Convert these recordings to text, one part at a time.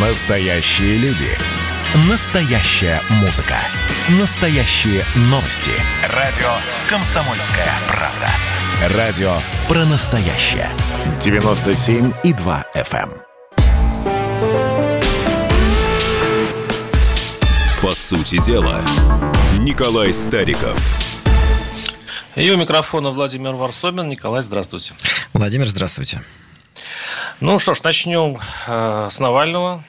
Настоящие люди. Настоящая музыка. Настоящие новости. Радио «Комсомольская правда». Радио про настоящее. 97,2 FM. эм. По сути дела, Николай Стариков. И у микрофона Владимир Варсобин. Николай, здравствуйте. Владимир, здравствуйте. Ну что ж, начнем э, с Навального.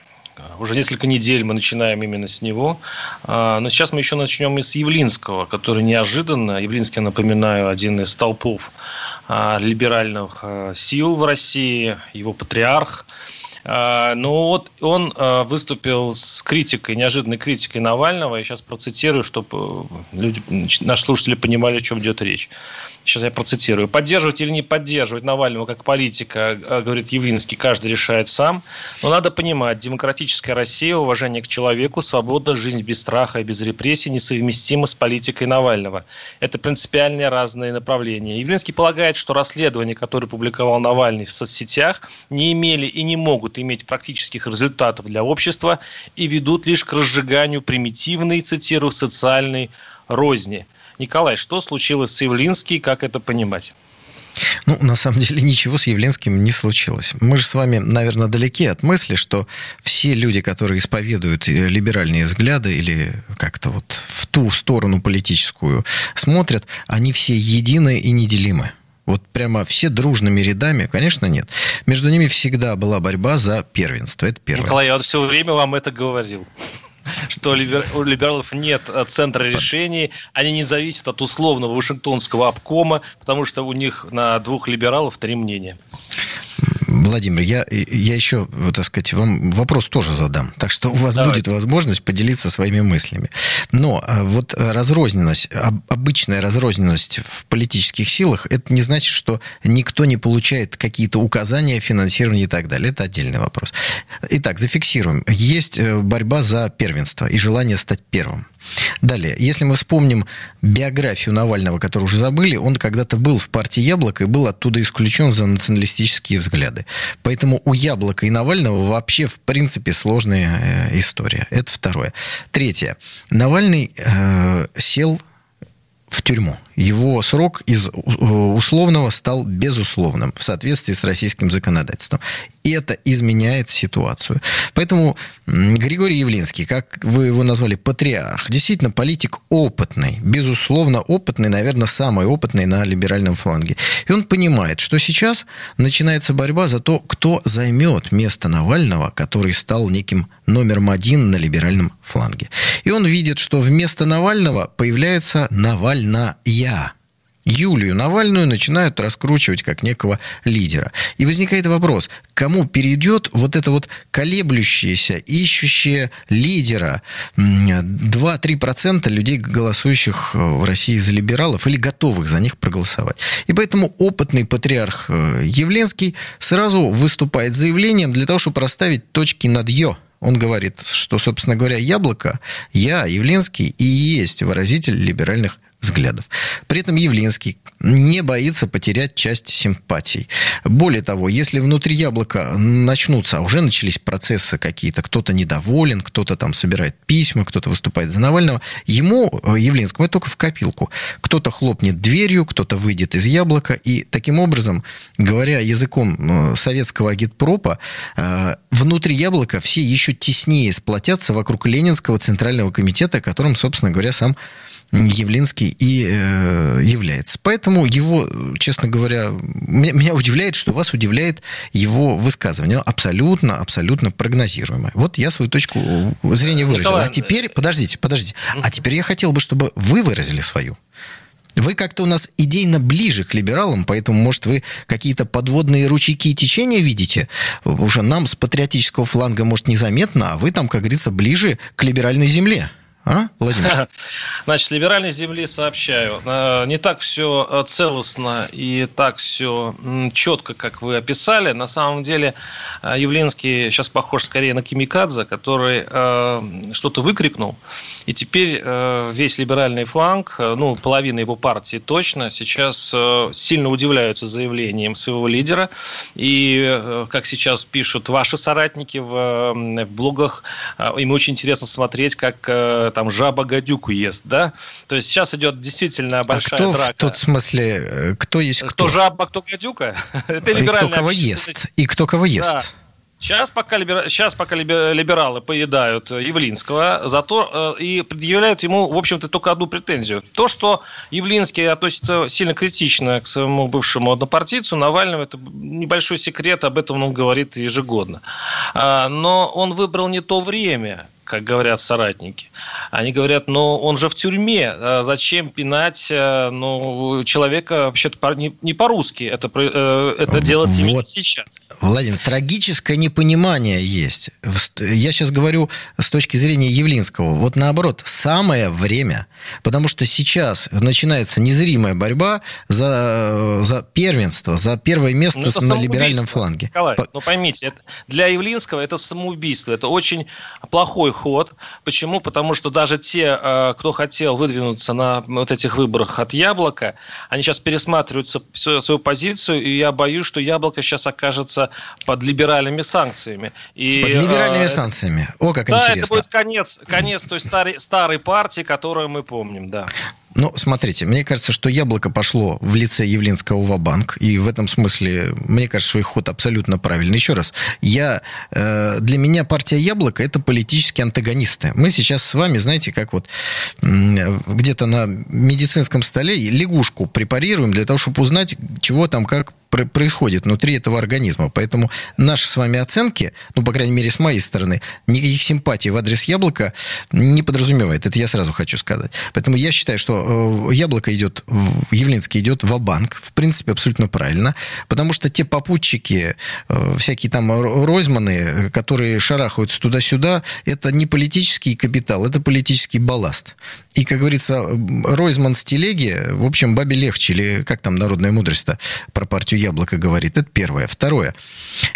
Уже несколько недель мы начинаем именно с него. А, Но сейчас мы еще начнем и с Явлинского, который неожиданно, Явлинский, напоминаю, один из столпов а, либеральных а, сил в России, его патриарх. А, Ну вот он а, выступил с критикой, неожиданной критикой Навального. Я сейчас процитирую, чтобы люди, наши слушатели понимали, о чем идет речь. Сейчас я процитирую. Поддерживать или не поддерживать Навального как политика, а, говорит Явлинский, каждый решает сам. Но надо понимать, демократическая Россия, уважение к человеку, свобода, жизнь без страха и без репрессий несовместима с политикой Навального. Это принципиальные разные направления. Явлинский полагает, что расследования, которые публиковал Навальный в соцсетях, не имели и не могут иметь практических результатов для общества и ведут лишь к разжиганию примитивной, цитирую, социальной розни. Николай, что случилось с Явлинским, как это понимать? Ну, на самом деле, ничего с Явленским не случилось. Мы же с вами, наверное, далеки от мысли, что все люди, которые исповедуют э, либеральные взгляды или как-то вот в ту сторону политическую смотрят, они все едины и неделимы. Вот прямо все дружными рядами, конечно, нет. Между ними всегда была борьба за первенство. Это первое. Николай, я вот все время вам это говорил что либер- у либералов нет э, центра решений, они не зависят от условного Вашингтонского обкома, потому что у них на двух либералов три мнения. Владимир, я, я еще, так сказать, вам вопрос тоже задам. Так что у вас Давайте. будет возможность поделиться своими мыслями. Но а, вот разрозненность, об- обычная разрозненность в политических силах, это не значит, что никто не получает какие-то указания, финансирование и так далее. Это отдельный вопрос. Итак, зафиксируем. Есть э, борьба за первенство и желание стать первым. Далее, если мы вспомним биографию Навального, которую уже забыли, он когда-то был в партии «Яблоко» и был оттуда исключен за националистические взгляды. Поэтому у «Яблока» и Навального вообще, в принципе, сложная э, история. Это второе. Третье. Навальный э, сел в тюрьму. Его срок из э, условного стал безусловным в соответствии с российским законодательством. И это изменяет ситуацию. Поэтому Григорий Явлинский, как вы его назвали, патриарх, действительно политик опытный, безусловно опытный, наверное, самый опытный на либеральном фланге. И он понимает, что сейчас начинается борьба за то, кто займет место Навального, который стал неким номером один на либеральном фланге. И он видит, что вместо Навального появляется Навальная. Юлию Навальную начинают раскручивать как некого лидера. И возникает вопрос, кому перейдет вот это вот колеблющееся, ищущее лидера м, 2-3% людей, голосующих э, в России за либералов или готовых за них проголосовать. И поэтому опытный патриарх э, Явленский сразу выступает заявлением для того, чтобы расставить точки над «ё». Он говорит, что, собственно говоря, яблоко, я, Явленский, и есть выразитель либеральных взглядов. При этом Явлинский не боится потерять часть симпатий. Более того, если внутри яблока начнутся, а уже начались процессы какие-то, кто-то недоволен, кто-то там собирает письма, кто-то выступает за Навального, ему, э, Явлинскому, это только в копилку. Кто-то хлопнет дверью, кто-то выйдет из яблока, и таким образом, говоря языком э, советского агитпропа, э, внутри яблока все еще теснее сплотятся вокруг Ленинского центрального комитета, которым, собственно говоря, сам Явлинский и э, является. Поэтому его, честно говоря, меня, меня удивляет, что вас удивляет его высказывание. Абсолютно, абсолютно прогнозируемое. Вот я свою точку зрения выразил. Николай, а теперь, подождите, подождите. А теперь я хотел бы, чтобы вы выразили свою. Вы как-то у нас идейно ближе к либералам, поэтому, может, вы какие-то подводные ручейки и течения видите? Уже нам с патриотического фланга, может, незаметно, а вы там, как говорится, ближе к либеральной земле. А, Владимир? Значит, с либеральной земли сообщаю. Э, не так все э, целостно и так все четко, как вы описали. На самом деле э, Явлинский сейчас похож скорее на Кимикадзе, который что-то выкрикнул. И теперь весь либеральный фланг, ну, половина его партии точно, сейчас сильно удивляются заявлением своего лидера. И, как сейчас пишут ваши соратники в, в блогах, им очень интересно смотреть, как там жаба гадюку ест, да? То есть сейчас идет действительно большая а кто драка. в тот смысле, э, кто есть кто? Кто жаба, кто гадюка? Это и кто кого ест? И кто кого ест? Да. Сейчас пока, либера... Сейчас пока либералы поедают Явлинского, зато э, и предъявляют ему, в общем-то, только одну претензию. То, что Явлинский относится сильно критично к своему бывшему однопартийцу, Навальному, это небольшой секрет, об этом он говорит ежегодно. А, но он выбрал не то время, как говорят соратники. Они говорят, ну, он же в тюрьме, а зачем пинать э, ну, человека вообще-то не по-русски, это, э, это делать вот. именно сейчас. Владимир, трагическое непонимание есть. Я сейчас говорю с точки зрения Явлинского. Вот наоборот, самое время, потому что сейчас начинается незримая борьба за, за первенство, за первое место ну, на либеральном фланге. Николай, По... ну поймите, это, для Явлинского это самоубийство, это очень плохой ход. Почему? Потому что даже те, э, кто хотел выдвинуться на вот этих выборах от Яблока, они сейчас пересматривают свою позицию, и я боюсь, что Яблоко сейчас окажется под либеральными санкциями. И, под либеральными э, санкциями? О, как да, интересно. Да, это будет конец, конец той старой, старой партии, которую мы помним, да. Ну, смотрите, мне кажется, что яблоко пошло в лице Явлинского в банк и в этом смысле, мне кажется, что их ход абсолютно правильный. Еще раз, я, э, для меня партия Яблоко – это политические антагонисты. Мы сейчас с вами, знаете, как вот где-то на медицинском столе лягушку препарируем для того, чтобы узнать, чего там, как происходит внутри этого организма. Поэтому наши с вами оценки, ну, по крайней мере, с моей стороны, никаких симпатий в адрес яблока не подразумевает. Это я сразу хочу сказать. Поэтому я считаю, что э, яблоко идет, Явлинский идет в банк в принципе, абсолютно правильно, потому что те попутчики, э, всякие там Ройзманы, которые шарахаются туда-сюда, это не политический капитал, это политический балласт. И, как говорится, Ройзман с телеги, в общем, бабе легче, или как там народная мудрость-то про партию Яблоко говорит. Это первое. Второе.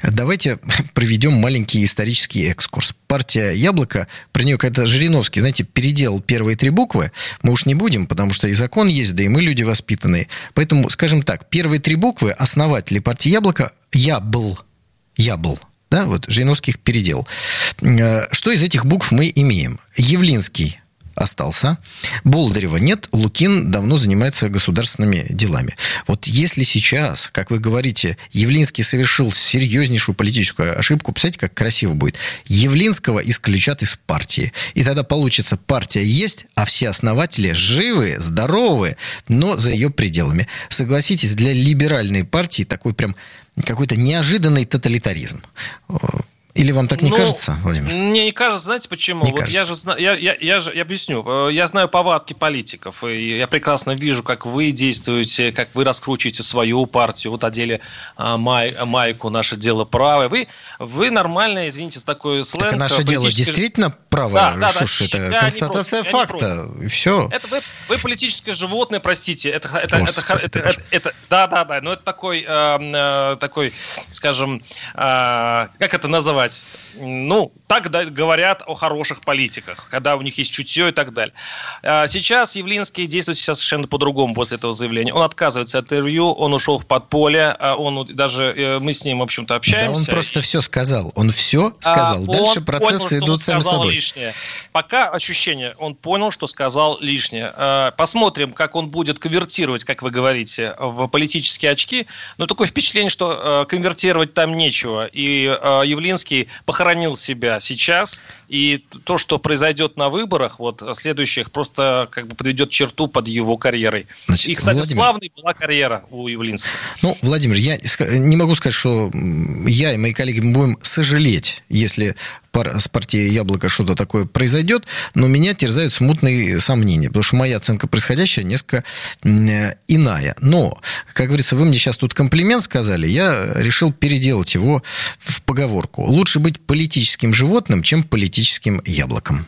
Давайте проведем маленький исторический экскурс. Партия Яблоко, про нее когда Жириновский, знаете, переделал первые три буквы, мы уж не будем, потому что и закон есть, да и мы люди воспитанные. Поэтому, скажем так, первые три буквы основатели партии Яблоко «Я был». «Я был». Да, вот Жириновский их переделал. Э, что из этих букв мы имеем? Явлинский остался. Болдырева нет, Лукин давно занимается государственными делами. Вот если сейчас, как вы говорите, Явлинский совершил серьезнейшую политическую ошибку, представляете, как красиво будет. Явлинского исключат из партии. И тогда получится, партия есть, а все основатели живы, здоровы, но за ее пределами. Согласитесь, для либеральной партии такой прям какой-то неожиданный тоталитаризм. Или вам так не ну, кажется, Владимир? Мне не кажется, знаете почему? Не вот кажется. я же знаю, я, я, я же я объясню. Э, я знаю повадки политиков, и я прекрасно вижу, как вы действуете, как вы раскручиваете свою партию. Вот одели а, май, майку «Наше дело правое». Вы, вы нормально, извините, с такой сленг. Так наше дело действительно правое? Да, да, да, Шуш, это констатация против, факта. И все. Это вы, вы политическое животное, простите. Это, это, Господи, это, это, это, это, да, да, да. Но это такой, э, э, такой, скажем, э, как это называется? Назвать. Ну, так говорят о хороших политиках, когда у них есть чутье и так далее. А сейчас Явлинский действует сейчас совершенно по-другому после этого заявления. Он отказывается от интервью, он ушел в подполье, а он даже э, мы с ним, в общем-то, общаемся. Да, он просто все сказал. Он все сказал. А, Дальше он процессы понял, идут сами собой. Лишнее. Пока ощущение, он понял, что сказал лишнее. А, посмотрим, как он будет конвертировать, как вы говорите, в политические очки. Но такое впечатление, что э, конвертировать там нечего. И э, Явлинский Зеленский похоронил себя сейчас, и то, что произойдет на выборах, вот следующих, просто как бы подведет черту под его карьерой. Значит, и, кстати, Владимир... славной была карьера у Явлинского. Ну, Владимир, я не могу сказать, что я и мои коллеги будем сожалеть, если с партией «Яблоко» что-то такое произойдет, но меня терзают смутные сомнения, потому что моя оценка происходящего несколько иная. Но, как говорится, вы мне сейчас тут комплимент сказали, я решил переделать его в поговорку. Лучше быть политическим животным, чем политическим яблоком.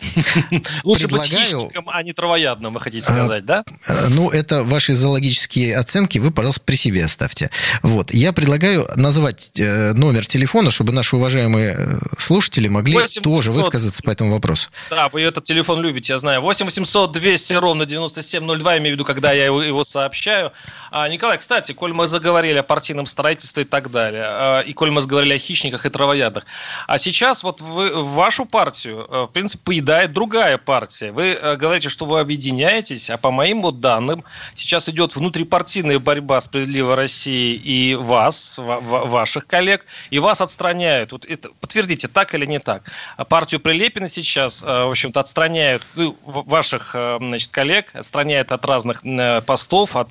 Лучше быть хищником, а не травоядным, вы хотите сказать, да? Э, ну, это ваши зоологические оценки, вы, пожалуйста, при себе оставьте. Вот. Я предлагаю назвать э, номер телефона, чтобы наши уважаемые э, слушатели могли 8 тоже высказаться по этому вопросу. Да, вы этот телефон любите, я знаю. 8 800 200 ровно 9702, имею в виду, когда я его, сообщаю. А, Николай, кстати, коль мы заговорили о партийном строительстве и так далее, а, и коль мы заговорили о хищниках и травоядах, а сейчас вот вы, вашу партию, в принципе, поедает другая партия. Вы говорите, что вы объединяетесь, а по моим вот данным, сейчас идет внутрипартийная борьба «Справедливой России» и вас, ваших коллег, и вас отстраняют. Вот это, подтвердите, так или не так? Партию Прилепина сейчас, э, в общем-то, отстраняют ну, ваших э, значит, коллег, отстраняют от разных э, постов, от,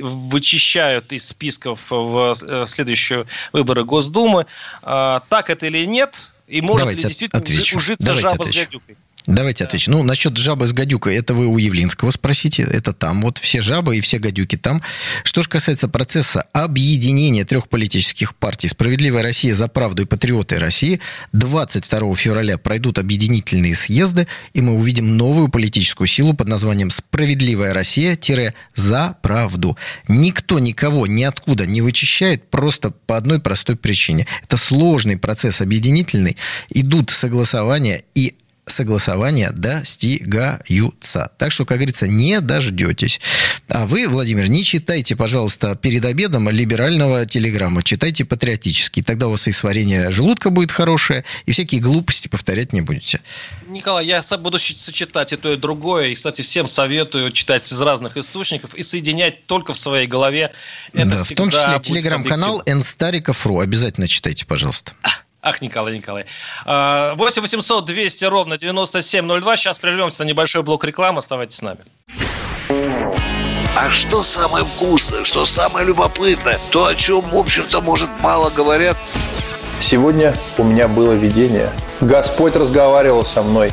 вычищают из списков в следующие выборы Госдумы. Так это или нет? И может Давайте ли действительно отвечу. ужиться Давайте жаба отвечу. с гадюкой? Давайте да. отвечу. Ну, насчет жабы с гадюкой, это вы у Явлинского спросите, это там. Вот все жабы и все гадюки там. Что же касается процесса объединения трех политических партий «Справедливая Россия за правду» и «Патриоты России», 22 февраля пройдут объединительные съезды, и мы увидим новую политическую силу под названием «Справедливая Россия-за правду». Никто никого ниоткуда не вычищает просто по одной простой причине. Это сложный процесс объединительный, идут согласования, и согласования достигаются. Так что, как говорится, не дождетесь. А вы, Владимир, не читайте, пожалуйста, перед обедом либерального телеграмма. Читайте патриотический. Тогда у вас и сварение желудка будет хорошее, и всякие глупости повторять не будете. Николай, я буду сочетать и то, и другое. И, кстати, всем советую читать из разных источников и соединять только в своей голове. Это да, в том числе телеграм-канал nStarikov.ru. Обязательно читайте, пожалуйста. Ах, Николай, Николай. 8 800 200 ровно 9702. Сейчас прервемся на небольшой блок рекламы. Оставайтесь с нами. А что самое вкусное, что самое любопытное? То, о чем, в общем-то, может, мало говорят. Сегодня у меня было видение. Господь разговаривал со мной.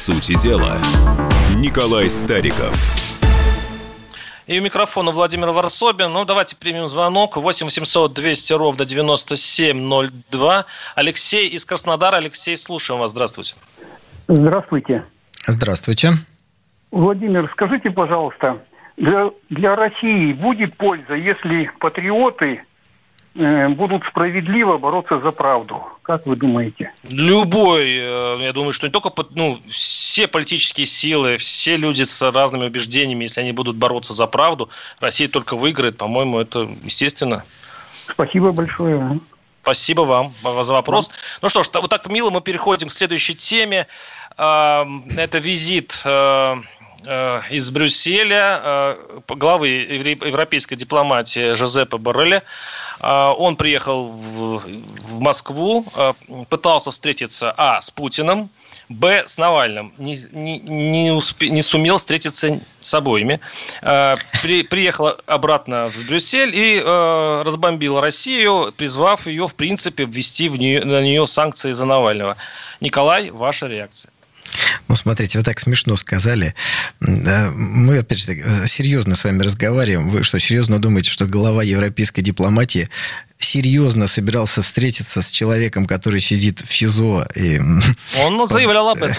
Сути дела, Николай Стариков. И у микрофона Владимир Варсобин. Ну, давайте примем звонок. 8 800 200 ровно 9702. Алексей из Краснодара. Алексей, слушаем вас. Здравствуйте. Здравствуйте. Здравствуйте. Владимир, скажите, пожалуйста, для, для России будет польза, если патриоты Э, будут справедливо бороться за правду. Как вы думаете? Любой, э, я думаю, что не только ну, все политические силы, все люди с разными убеждениями, если они будут бороться за правду, Россия только выиграет. По-моему, это естественно. Спасибо большое. Спасибо вам за вопрос. Да. Ну что ж, вот так мило мы переходим к следующей теме. Это визит Э, из Брюсселя э, главы европейской дипломатии Жозепа Борреля. Э, он приехал в, Москву, пытался встретиться, а, с Путиным, б, с Навальным. Не, не, не, успе, не сумел встретиться с обоими. При, приехал обратно в Брюссель и разбомбил Россию, призвав ее, в принципе, ввести в нее, на нее санкции за Навального. Николай, ваша реакция. Ну, смотрите, вы так смешно сказали. Мы, опять же, серьезно с вами разговариваем. Вы что, серьезно думаете, что глава европейской дипломатии серьезно собирался встретиться с человеком, который сидит в СИЗО. И... Он заявлял об этом.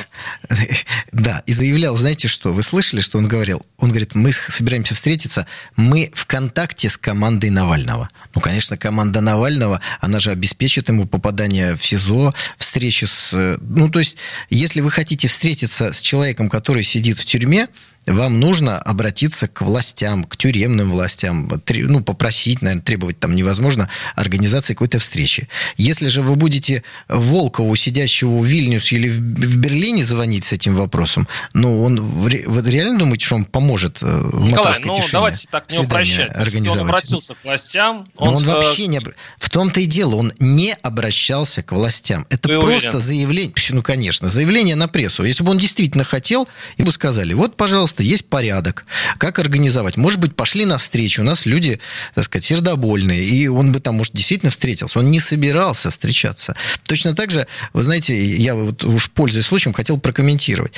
Да, и заявлял, знаете что, вы слышали, что он говорил? Он говорит, мы собираемся встретиться, мы в контакте с командой Навального. Ну, конечно, команда Навального, она же обеспечит ему попадание в СИЗО, встречи с... Ну, то есть, если вы хотите встретиться с человеком, который сидит в тюрьме, вам нужно обратиться к властям, к тюремным властям, ну, попросить, наверное, требовать там невозможно организации какой-то встречи. Если же вы будете Волкову, сидящего в Вильнюсе или в Берлине звонить с этим вопросом, ну, он, вы реально думаете, что он поможет э, в Николай, ну, тишине давайте так не упрощать. Организовать? Он обратился к властям. Он, он вообще не... В том-то и дело, он не обращался к властям. Это вы просто уверен? заявление, ну, конечно, заявление на прессу. Если бы он действительно хотел, ему сказали, вот, пожалуйста, есть порядок, как организовать. Может быть, пошли навстречу, у нас люди, так сказать, сердобольные, и он бы там, может, действительно встретился. Он не собирался встречаться. Точно так же, вы знаете, я вот уж пользуясь случаем, хотел прокомментировать.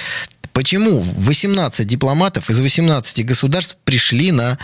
Почему 18 дипломатов из 18 государств пришли на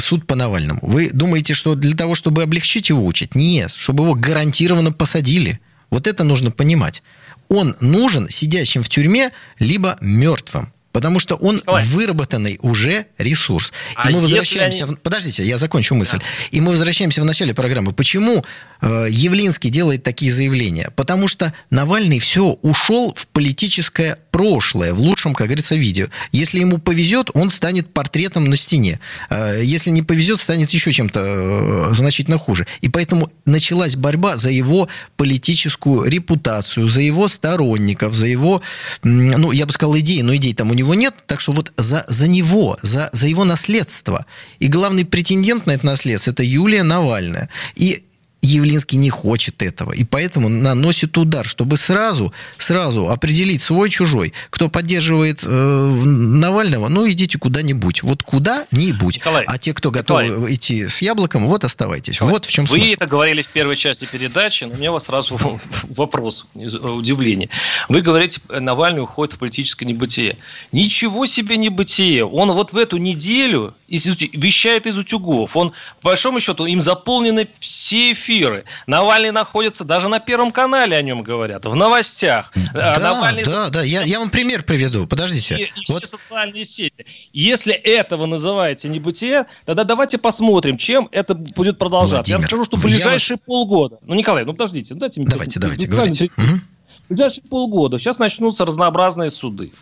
суд по Навальному? Вы думаете, что для того, чтобы облегчить его учить? Нет, чтобы его гарантированно посадили. Вот это нужно понимать. Он нужен сидящим в тюрьме, либо мертвым. Потому что он Николай. выработанный уже ресурс. А и мы возвращаемся... Они... Подождите, я закончу мысль. Да. И мы возвращаемся в начале программы. Почему э, Явлинский делает такие заявления? Потому что Навальный все ушел в политическое прошлое, в лучшем, как говорится, видео. Если ему повезет, он станет портретом на стене. Э, если не повезет, станет еще чем-то э, значительно хуже. И поэтому началась борьба за его политическую репутацию, за его сторонников, за его, ну, я бы сказал, идеи, но идей там у него нет, так что вот за, за него, за, за его наследство. И главный претендент на это наследство – это Юлия Навальная. И Явлинский не хочет этого, и поэтому наносит удар, чтобы сразу, сразу определить свой-чужой. Кто поддерживает э, Навального, ну, идите куда-нибудь. Вот куда-нибудь. Николай, а те, кто готовы Николай, идти с яблоком, вот оставайтесь. Николай, вот в чем вы смысл. Вы это говорили в первой части передачи, но у меня вас сразу вопрос, удивление. Вы говорите, Навальный уходит в политическое небытие. Ничего себе небытие. Он вот в эту неделю вещает из утюгов. Он, по большому счету, им заполнены все эфиры эфиры. Навальный находится, даже на Первом канале о нем говорят, в новостях. Да, Навальный... да, да. Я, я вам пример приведу. Подождите. И, и вот... все социальные сети. Если этого называете небытие, тогда давайте посмотрим, чем это будет продолжаться. Владимир, я скажу, что в ближайшие вас... полгода... Ну, Николай, ну подождите. Ну, дайте мне давайте, давайте, говорите. Угу. В ближайшие полгода сейчас начнутся разнообразные суды.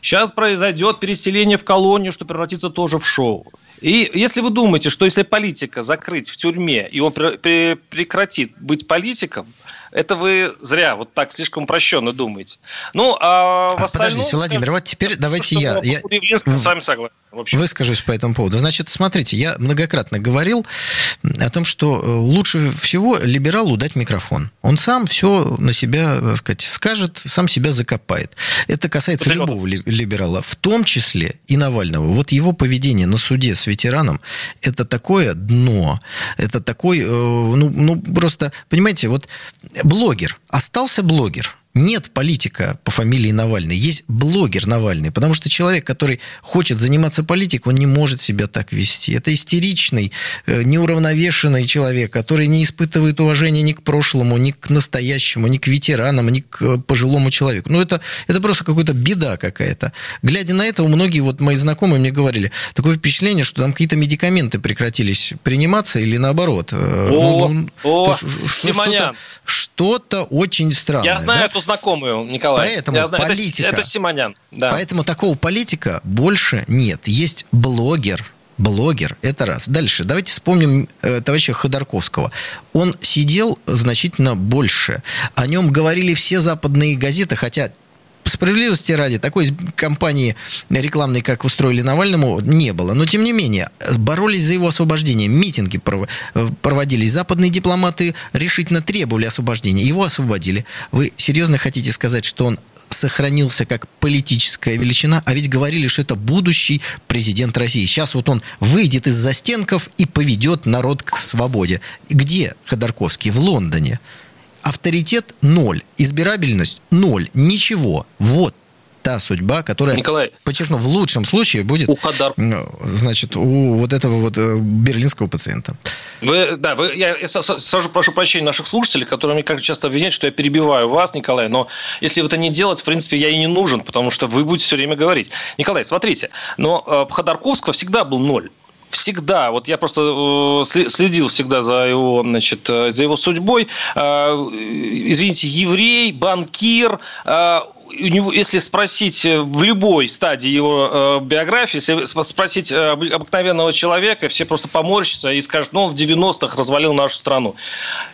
Сейчас произойдет переселение в колонию, что превратится тоже в шоу. И если вы думаете, что если политика закрыть в тюрьме, и он прекратит быть политиком, это вы зря, вот так слишком упрощенно думаете. Ну, а а. Подождите, Владимир, вот теперь давайте я... я... с вами согласен. Выскажусь по этому поводу. Значит, смотрите, я многократно говорил о том, что э, лучше всего либералу дать микрофон. Он сам все на себя, так сказать, скажет, сам себя закопает. Это касается Патриот. любого либерала, в том числе и Навального. Вот его поведение на суде с ветераном, это такое дно, это такой, э, ну, ну просто, понимаете, вот блогер, остался блогер, нет политика по фамилии Навальный, есть блогер Навальный, потому что человек, который хочет заниматься политикой, он не может себя так вести. Это истеричный, э, неуравновешенный человек, который не испытывает уважения ни к прошлому, ни к настоящему, ни к ветеранам, ни к э, пожилому человеку. Ну, это, это просто какая-то беда какая-то. Глядя на это, многие вот мои знакомые мне говорили, такое впечатление, что там какие-то медикаменты прекратились приниматься или наоборот. Э, о, ну, о, что-то, что-то очень странное. Я знаю да? эту знакомую, Николай. Поэтому Я знаю, политика... Это, это Симонян. Да. Поэтому такого политика больше нет. Есть блогер, блогер, это раз. Дальше, давайте вспомним э, товарища Ходорковского. Он сидел значительно больше. О нем говорили все западные газеты, хотя справедливости ради, такой кампании рекламной, как устроили Навальному, не было. Но, тем не менее, боролись за его освобождение. Митинги проводились. Западные дипломаты решительно требовали освобождения. Его освободили. Вы серьезно хотите сказать, что он сохранился как политическая величина, а ведь говорили, что это будущий президент России. Сейчас вот он выйдет из застенков и поведет народ к свободе. Где Ходорковский? В Лондоне. Авторитет ноль, избирабельность ноль, ничего. Вот та судьба, которая, Николай, подчеркну, в лучшем случае будет, у Хадар... значит, у вот этого вот э, берлинского пациента. Вы, да, вы, я, я сразу прошу прощения наших слушателей, которые мне как часто обвиняют, что я перебиваю вас, Николай, но если это не делать, в принципе, я и не нужен, потому что вы будете все время говорить. Николай, смотрите, но э, Ходорковского всегда был ноль всегда, вот я просто э, следил всегда за его, значит, э, за его судьбой. Э, извините, еврей, банкир, у него, если спросить в любой стадии его э, биографии, если спросить э, обыкновенного человека, все просто поморщатся и скажут, ну, он в 90-х развалил нашу страну.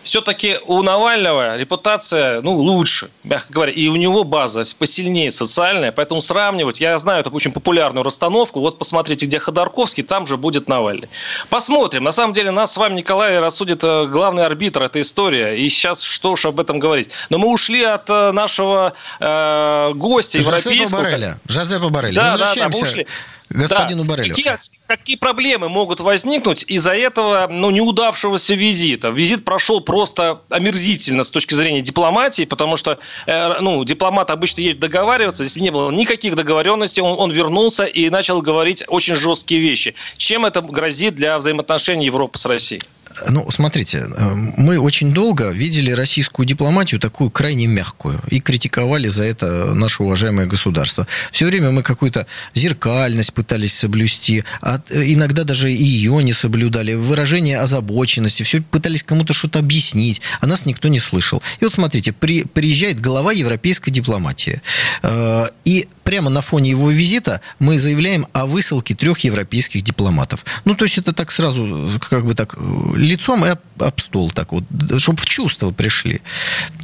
Все-таки у Навального репутация, ну, лучше, мягко говоря, и у него база посильнее социальная, поэтому сравнивать, я знаю такую очень популярную расстановку, вот посмотрите, где Ходорковский, там же будет Навальный. Посмотрим. На самом деле нас с вами, Николай, рассудит э, главный арбитр этой истории, и сейчас что уж об этом говорить. Но мы ушли от э, нашего э, гостя европейского. Барреля. Жозепа Барреля. Да, да, да, мы ушли господину да. Барелю. Какие, какие проблемы могут возникнуть из-за этого ну, неудавшегося визита? Визит прошел просто омерзительно с точки зрения дипломатии, потому что э, ну, дипломат обычно едет договариваться, здесь не было никаких договоренностей, он, он вернулся и начал говорить очень жесткие вещи. Чем это грозит для взаимоотношений Европы с Россией? Ну, смотрите, э, мы очень долго видели российскую дипломатию такую крайне мягкую и критиковали за это наше уважаемое государство. Все время мы какую-то зеркальность пытались соблюсти, а иногда даже и ее не соблюдали, выражение озабоченности, все пытались кому-то что-то объяснить, а нас никто не слышал. И вот смотрите, при, приезжает глава европейской дипломатии, э, и прямо на фоне его визита мы заявляем о высылке трех европейских дипломатов. Ну, то есть это так сразу, как бы так, лицом и об, об стол так вот, чтобы в чувство пришли.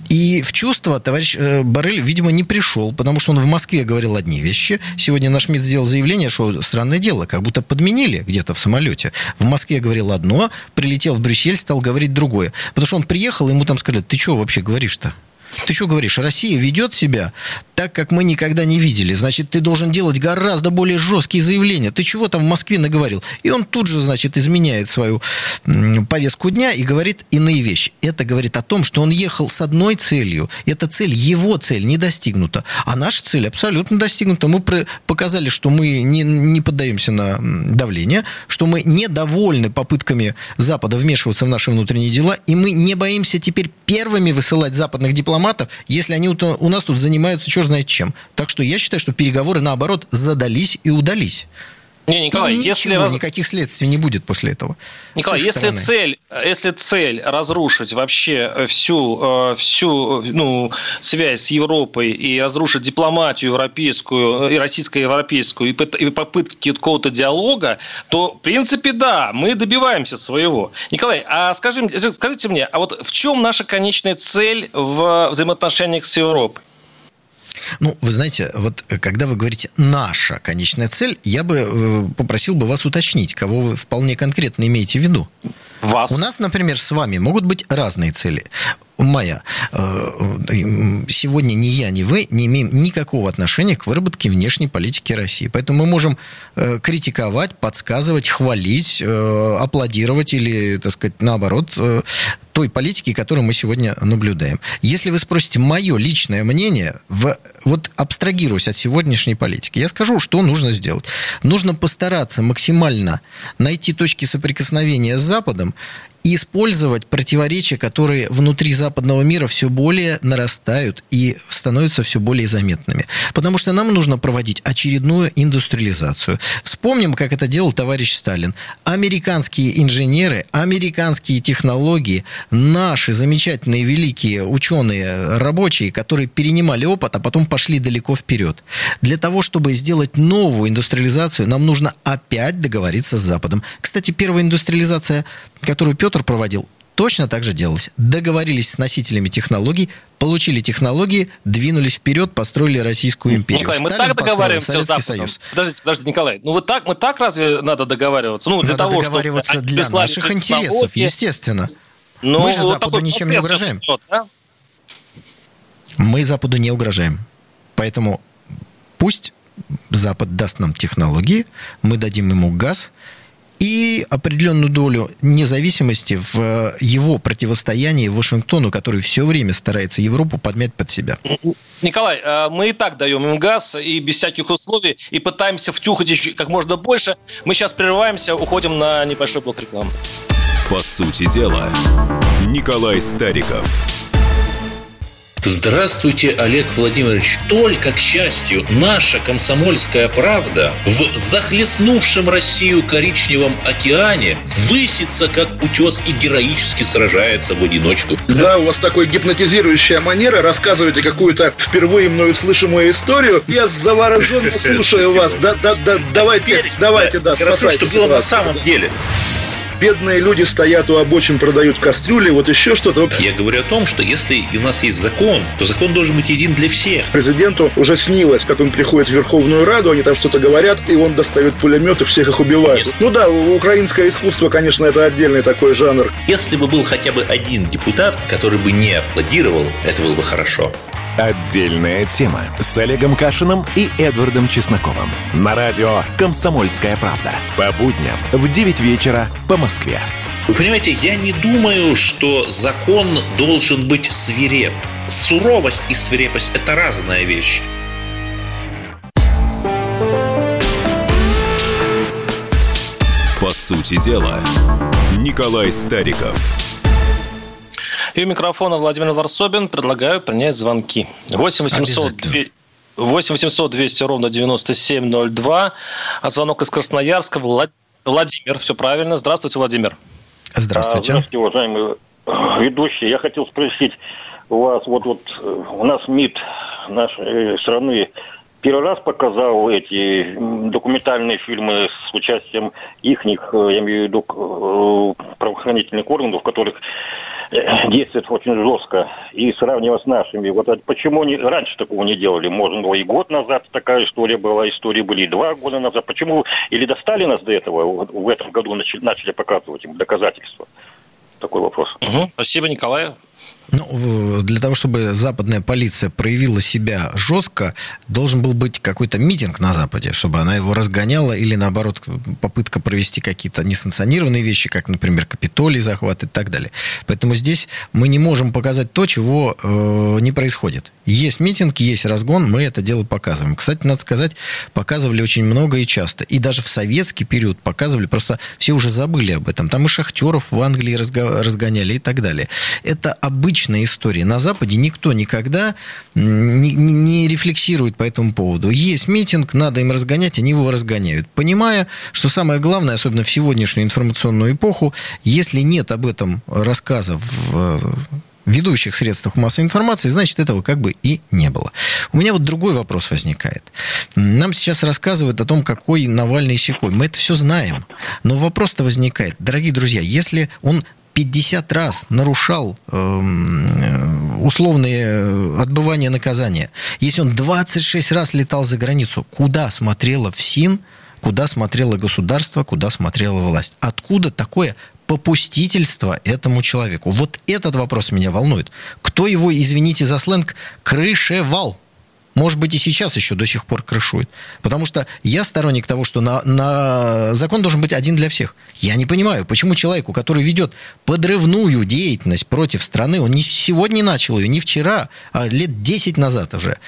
И в чувство товарищ э, Барель, видимо, не пришел, потому что он в Москве говорил одни вещи. Сегодня наш МИД сделал заявление, что странное дело, как будто подменили где-то в самолете. В Москве говорил одно, прилетел в Брюссель, стал говорить другое. Потому что он приехал, ему там сказали, ты что вообще говоришь-то? Ты что говоришь? Россия ведет себя так, как мы никогда не видели. Значит, ты должен делать гораздо более жесткие заявления. Ты чего там в Москве наговорил? И он тут же, значит, изменяет свою повестку дня и говорит иные вещи. Это говорит о том, что он ехал с одной целью. Эта цель, его цель, не достигнута. А наша цель абсолютно достигнута. Мы показали, что мы не, не поддаемся на давление, что мы недовольны попытками Запада вмешиваться в наши внутренние дела, и мы не боимся теперь первыми высылать западных дипломатов дипломатов, если они у нас тут занимаются черт знает чем. Так что я считаю, что переговоры, наоборот, задались и удались. Не, Николай, и если раз... никаких следствий не будет после этого. Николай, если цель, если цель разрушить вообще всю, э, всю ну, связь с Европой и разрушить дипломатию европейскую и российско-европейскую и попытки какого-то диалога, то, в принципе, да, мы добиваемся своего. Николай, а скажи, скажите мне, а вот в чем наша конечная цель в взаимоотношениях с Европой? Ну, вы знаете, вот э, когда вы говорите «наша конечная цель», я бы э, попросил бы вас уточнить, кого вы вполне конкретно имеете в виду. Вас. У нас, например, с вами могут быть разные цели моя. Э, сегодня ни я, ни вы не имеем никакого отношения к выработке внешней политики России. Поэтому мы можем э, критиковать, подсказывать, хвалить, э, аплодировать или, так сказать, наоборот, той политики, которую мы сегодня наблюдаем. Если вы спросите мое личное мнение, в, вот абстрагируясь от сегодняшней политики, я скажу, что нужно сделать. Нужно постараться максимально найти точки соприкосновения с Западом и использовать противоречия, которые внутри западного мира все более нарастают и становятся все более заметными. Потому что нам нужно проводить очередную индустриализацию. Вспомним, как это делал товарищ Сталин. Американские инженеры, американские технологии, наши замечательные великие ученые, рабочие, которые перенимали опыт, а потом пошли далеко вперед. Для того, чтобы сделать новую индустриализацию, нам нужно опять договориться с Западом. Кстати, первая индустриализация, которую Петр проводил, точно так же делалось. Договорились с носителями технологий, получили технологии, двинулись вперед, построили Российскую империю. Николай, мы так договариваемся с Западом. Союз. Подождите, подождите, Николай. Ну, вы так, мы так разве надо договариваться? Ну, для надо того, договариваться чтобы для наших интересов, естественно. Но мы же вот Западу ничем не угрожаем. Идет, да? Мы Западу не угрожаем. Поэтому пусть Запад даст нам технологии, мы дадим ему газ, и определенную долю независимости в его противостоянии Вашингтону, который все время старается Европу подмять под себя. Николай, э, мы и так даем им газ и без всяких условий, и пытаемся втюхать еще как можно больше. Мы сейчас прерываемся, уходим на небольшой блок рекламы. По сути дела, Николай Стариков – Здравствуйте, Олег Владимирович. Только, к счастью, наша комсомольская правда в захлестнувшем Россию коричневом океане высится, как утес, и героически сражается в одиночку. Да, у вас такой гипнотизирующая манера. Рассказываете какую-то впервые мною слышимую историю. Я завороженно слушаю вас. Да, да, да, давайте, давайте, да, спасайте. что было на самом деле бедные люди стоят у обочин, продают кастрюли, вот еще что-то. Я говорю о том, что если у нас есть закон, то закон должен быть един для всех. Президенту уже снилось, как он приходит в Верховную Раду, они там что-то говорят, и он достает пулемет и всех их убивает. Нет. Ну да, украинское искусство, конечно, это отдельный такой жанр. Если бы был хотя бы один депутат, который бы не аплодировал, это было бы хорошо. Отдельная тема с Олегом Кашиным и Эдвардом Чесноковым. На радио «Комсомольская правда». По будням в 9 вечера по Москве. Вы понимаете, я не думаю, что закон должен быть свиреп. Суровость и свирепость – это разная вещь. По сути дела, Николай Стариков – и у микрофона Владимир Варсобин. Предлагаю принять звонки. 8 800 8 800 200 ровно 9702. А звонок из Красноярска. Владимир, все правильно. Здравствуйте, Владимир. Здравствуйте. Здравствуйте, уважаемые ведущие. Я хотел спросить у вас, вот, вот у нас МИД нашей страны первый раз показал эти документальные фильмы с участием их, я имею в виду э, правоохранительных органов, в которых действует очень жестко и сравнивать с нашими. Вот почему не, раньше такого не делали? Можно было и год назад такая история была, истории были и два года назад. Почему или достали нас до этого, в этом году начали, начали показывать им доказательства? Такой вопрос. Угу. Спасибо, Николай. Ну, для того, чтобы западная полиция проявила себя жестко, должен был быть какой-то митинг на Западе, чтобы она его разгоняла, или наоборот, попытка провести какие-то несанкционированные вещи, как, например, Капитолий захват и так далее. Поэтому здесь мы не можем показать то, чего э, не происходит. Есть митинг, есть разгон, мы это дело показываем. Кстати, надо сказать, показывали очень много и часто. И даже в советский период показывали, просто все уже забыли об этом. Там и шахтеров в Англии разгоняли и так далее. Это обычно обычная история. На Западе никто никогда не, не рефлексирует по этому поводу. Есть митинг, надо им разгонять, они его разгоняют. Понимая, что самое главное, особенно в сегодняшнюю информационную эпоху, если нет об этом рассказа в ведущих средствах массовой информации, значит, этого как бы и не было. У меня вот другой вопрос возникает. Нам сейчас рассказывают о том, какой Навальный секой. Мы это все знаем. Но вопрос-то возникает. Дорогие друзья, если он 50 раз нарушал эм, условные отбывания наказания, если он 26 раз летал за границу, куда смотрела ФСИН, куда смотрело государство, куда смотрела власть? Откуда такое попустительство этому человеку? Вот этот вопрос меня волнует. Кто его, извините за сленг, крышевал? Может быть, и сейчас еще до сих пор крышует. Потому что я сторонник того, что на, на... закон должен быть один для всех. Я не понимаю, почему человеку, который ведет подрывную деятельность против страны, он не сегодня начал ее, не вчера, а лет 10 назад уже,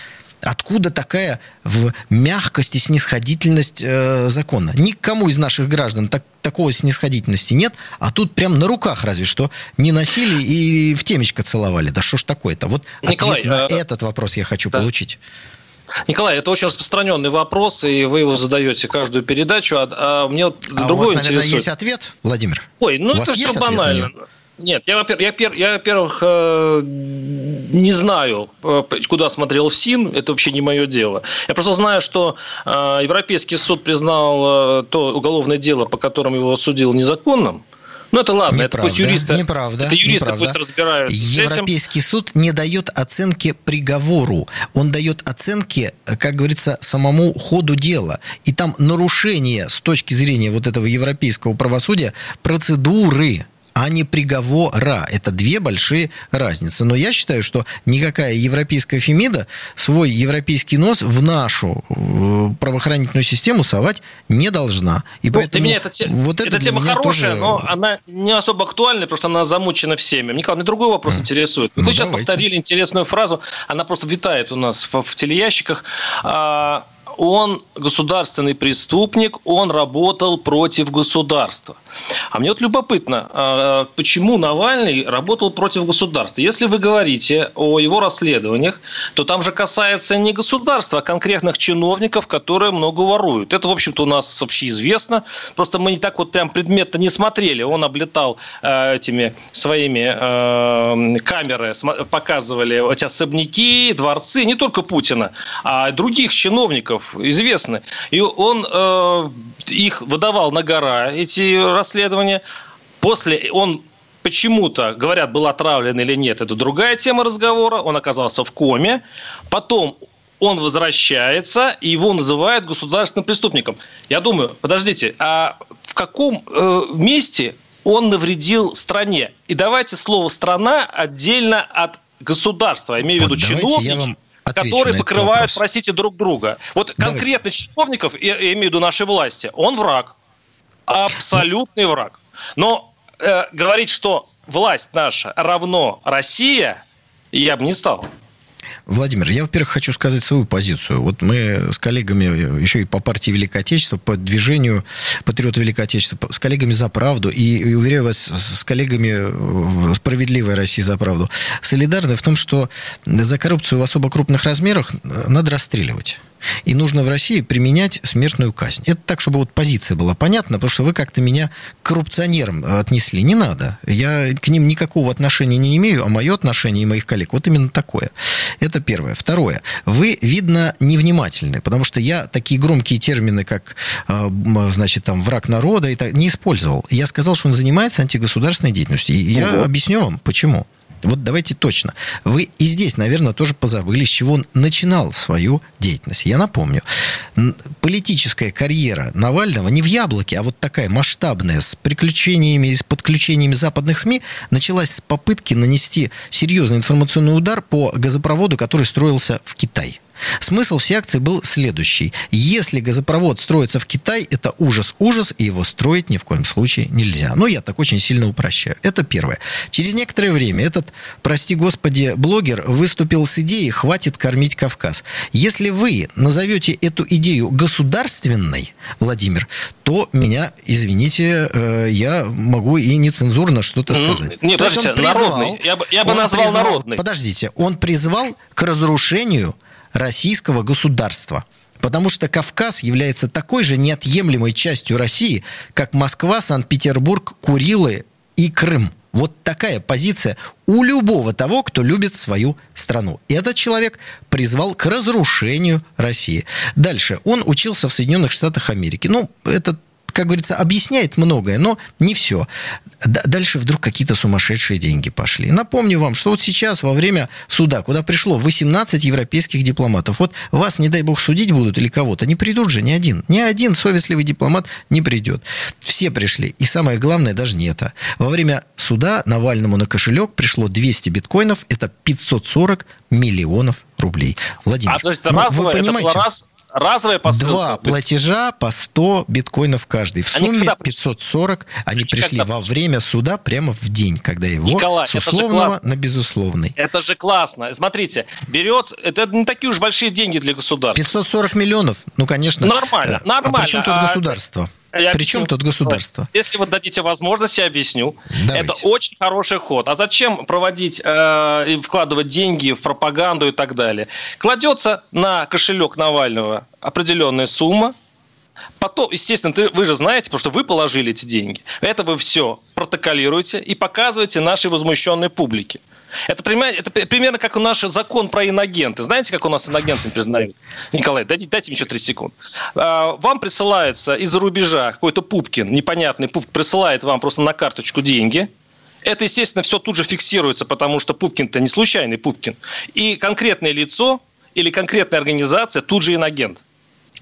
Откуда такая в мягкость и снисходительность э, закона? Никому из наших граждан так, такого снисходительности нет, а тут прям на руках разве что не носили и в темечко целовали. Да что ж такое-то? Вот Николай, ответ на э, этот вопрос я хочу да. получить. Николай, это очень распространенный вопрос, и вы его задаете каждую передачу. А, а мне вот а другой у вас, наверное, интересует. есть ответ, Владимир? Ой, ну это все банально. Нет, я, я, я, во-первых, э, не знаю, э, куда смотрел ФСИН, это вообще не мое дело. Я просто знаю, что э, Европейский суд признал то уголовное дело, по которому его осудил незаконным. Ну, это ладно, неправда, это пусть юристы, неправда, это юристы неправда. пусть разбираются Европейский этим. суд не дает оценки приговору. Он дает оценки, как говорится, самому ходу дела. И там нарушение с точки зрения вот этого европейского правосудия процедуры а не приговора. Это две большие разницы. Но я считаю, что никакая европейская фемида свой европейский нос в нашу правоохранительную систему совать не должна. И ну, поэтому для меня это, вот это эта тема хорошая, тоже... но она не особо актуальна, потому что она замучена всеми. Николай, мне другой вопрос mm. интересует. Вы ну, сейчас давайте. повторили интересную фразу, она просто витает у нас в, в телеящиках. А, он государственный преступник, он работал против государства. А мне вот любопытно, а, почему Навальный работал против государства? Если вы говорите о его расследованиях, то там же касается не государства, а конкретных чиновников, которые много воруют. Это, в общем-то, у нас вообще известно. Просто мы не так вот прям предметно не смотрели. Он облетал э, этими своими э, камеры, показывали эти особняки, дворцы, не только Путина, а других чиновников известны. И он э, их выдавал на гора, эти расследования. После он почему-то, говорят, был отравлен или нет, это другая тема разговора. Он оказался в коме. Потом он возвращается, и его называют государственным преступником. Я думаю, подождите, а в каком э, месте он навредил стране? И давайте слово «страна» отдельно от государства. Я имею в виду вот чиновники которые покрывают, простите, друг друга. Вот Давайте. конкретно чиновников, я, я имею в виду нашей власти, он враг. Абсолютный враг. Но э, говорить, что власть наша равно Россия, я бы не стал. Владимир, я, во-первых, хочу сказать свою позицию. Вот мы с коллегами еще и по партии Великое Отечество, по движению Патриота Великое Отечество, с коллегами за правду, и, и уверяю вас, с коллегами Справедливой России за правду, солидарны в том, что за коррупцию в особо крупных размерах надо расстреливать. И нужно в России применять смертную казнь. Это так, чтобы вот позиция была понятна, потому что вы как-то меня к коррупционерам отнесли. Не надо. Я к ним никакого отношения не имею, а мое отношение и моих коллег вот именно такое. Это первое. Второе. Вы, видно, невнимательны, потому что я такие громкие термины, как, а, значит, там, враг народа, и так, не использовал. Я сказал, что он занимается антигосударственной деятельностью. И я угу. объясню вам, почему. Вот давайте точно. Вы и здесь, наверное, тоже позабыли, с чего он начинал свою деятельность. Я напомню. Политическая карьера Навального не в яблоке, а вот такая масштабная, с приключениями, с подключениями западных СМИ, началась с попытки нанести серьезный информационный удар по газопроводу, который строился в Китай. Смысл всей акции был следующий. Если газопровод строится в Китай, это ужас-ужас, и его строить ни в коем случае нельзя. Но я так очень сильно упрощаю. Это первое. Через некоторое время этот, прости господи, блогер выступил с идеей «хватит кормить Кавказ». Если вы назовете эту идею государственной, Владимир, то меня, извините, э, я могу и нецензурно что-то сказать. Нет, подождите, призвал, народный. Я бы, я бы назвал призвал, народный. Подождите, он призвал к разрушению российского государства. Потому что Кавказ является такой же неотъемлемой частью России, как Москва, Санкт-Петербург, Курилы и Крым. Вот такая позиция у любого того, кто любит свою страну. Этот человек призвал к разрушению России. Дальше. Он учился в Соединенных Штатах Америки. Ну, это как говорится, объясняет многое, но не все. Дальше вдруг какие-то сумасшедшие деньги пошли. Напомню вам, что вот сейчас во время суда, куда пришло 18 европейских дипломатов, вот вас, не дай бог, судить будут или кого-то, не придут же ни один. Ни один совестливый дипломат не придет. Все пришли. И самое главное даже не это. Во время суда Навальному на кошелек пришло 200 биткоинов, это 540 миллионов рублей. Владимир, а, то есть, ну, вы понимаете, это было раз, разовая посылка. Два платежа по 100 биткоинов каждый. В сумме 540. Они пришли во время суда прямо в день, когда его Николай, с условного на безусловный. Это же классно. Смотрите, берет... Это не такие уж большие деньги для государства. 540 миллионов? Ну, конечно. Нормально, нормально. А при чем тут а, государство? Я Причем объясню. тут государство? Если вы дадите возможность, я объясню. Давайте. Это очень хороший ход. А зачем проводить э, и вкладывать деньги в пропаганду и так далее? Кладется на кошелек Навального определенная сумма, Потом, естественно, ты, вы же знаете, потому что вы положили эти деньги. Это вы все протоколируете и показываете нашей возмущенной публике. Это, это примерно как у наш закон про иногенты. Знаете, как у нас иногенты признают? Николай, дайте, дайте мне еще 3 секунды. А, вам присылается из-за рубежа какой-то Пупкин, непонятный Пупкин, присылает вам просто на карточку деньги. Это, естественно, все тут же фиксируется, потому что Пупкин-то не случайный Пупкин. И конкретное лицо или конкретная организация тут же иноагент.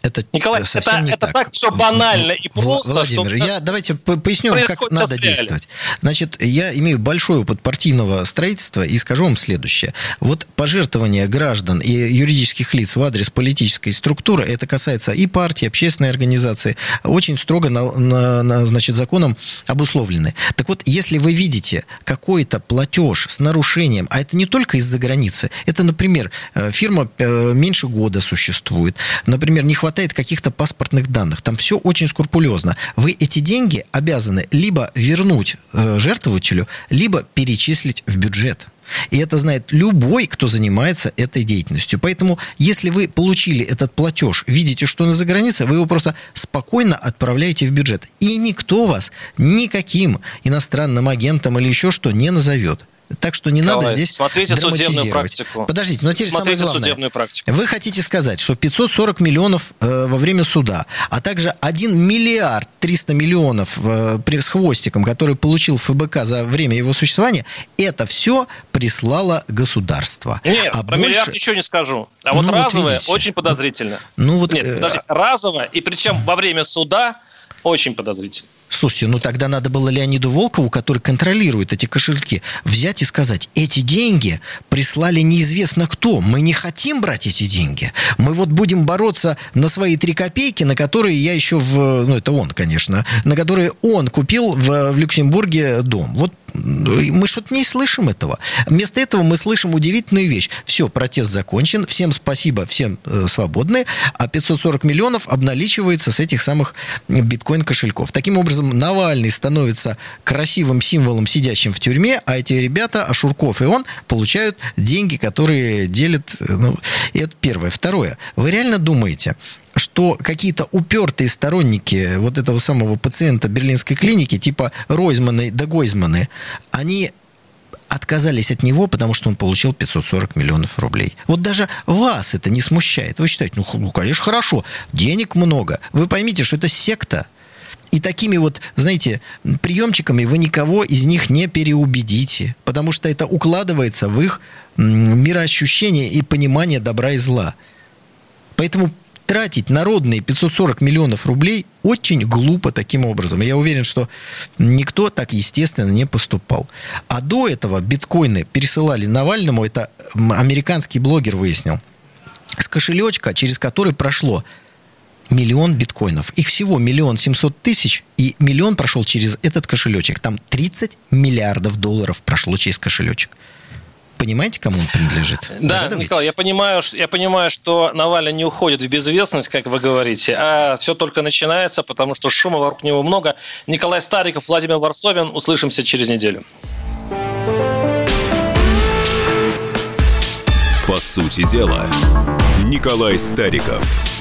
Это Николай, совсем это, не это так. так все банально и просто. Владимир, я давайте поясню, как надо действовать. Значит, я имею большой опыт партийного строительства и скажу вам следующее. Вот пожертвования граждан и юридических лиц в адрес политической структуры, это касается и партии, общественной организации, очень строго на, на- на, значит, законом обусловлены. Так вот, если вы видите какой-то платеж с нарушением, а это не только из-за границы, это, например, э, фирма э, меньше года существует, например, не хватает каких-то паспортных данных, там все очень скрупулезно. Вы эти деньги обязаны либо вернуть э, жертвователю, либо перечислить в бюджет. И это знает любой, кто занимается этой деятельностью. Поэтому, если вы получили этот платеж, видите, что он за границей, вы его просто спокойно отправляете в бюджет. И никто вас никаким иностранным агентом или еще что не назовет. Так что не Николай, надо здесь смотрите судебную практику. Подождите, но теперь Смотрите самое главное. судебную практику. Вы хотите сказать, что 540 миллионов э, во время суда, а также 1 миллиард 300 миллионов э, с хвостиком, который получил ФБК за время его существования, это все прислало государство. Нет, а про миллиард ничего не скажу. А вот Ну, вот разовое видите. очень подозрительно. Ну вот, Нет, э, подождите, разовое, и причем во время суда очень подозрительно. Слушайте, ну тогда надо было Леониду Волкову, который контролирует эти кошельки, взять и сказать, эти деньги прислали неизвестно кто. Мы не хотим брать эти деньги. Мы вот будем бороться на свои три копейки, на которые я еще в... Ну, это он, конечно. На которые он купил в, в Люксембурге дом. Вот мы что-то не слышим этого. Вместо этого мы слышим удивительную вещь. Все, протест закончен, всем спасибо, всем э, свободны, а 540 миллионов обналичивается с этих самых биткоин-кошельков. Таким образом, Навальный становится красивым символом, сидящим в тюрьме, а эти ребята, Ашурков и он, получают деньги, которые делят... Ну, это первое. Второе. Вы реально думаете, что какие-то упертые сторонники вот этого самого пациента берлинской клиники, типа Ройзманы да Гойзманы, они отказались от него, потому что он получил 540 миллионов рублей. Вот даже вас это не смущает. Вы считаете, ну, ну, конечно, хорошо, денег много. Вы поймите, что это секта. И такими вот, знаете, приемчиками вы никого из них не переубедите, потому что это укладывается в их мироощущение и понимание добра и зла. Поэтому тратить народные 540 миллионов рублей очень глупо таким образом. Я уверен, что никто так, естественно, не поступал. А до этого биткоины пересылали Навальному, это американский блогер выяснил, с кошелечка, через который прошло миллион биткоинов. Их всего миллион семьсот тысяч, и миллион прошел через этот кошелечек. Там 30 миллиардов долларов прошло через кошелечек. Понимаете, кому он принадлежит? Да? Николай, я понимаю, я понимаю, что Навальный не уходит в безвестность, как вы говорите, а все только начинается, потому что шума вокруг него много. Николай Стариков, Владимир Варсовин. Услышимся через неделю. По сути дела, Николай Стариков.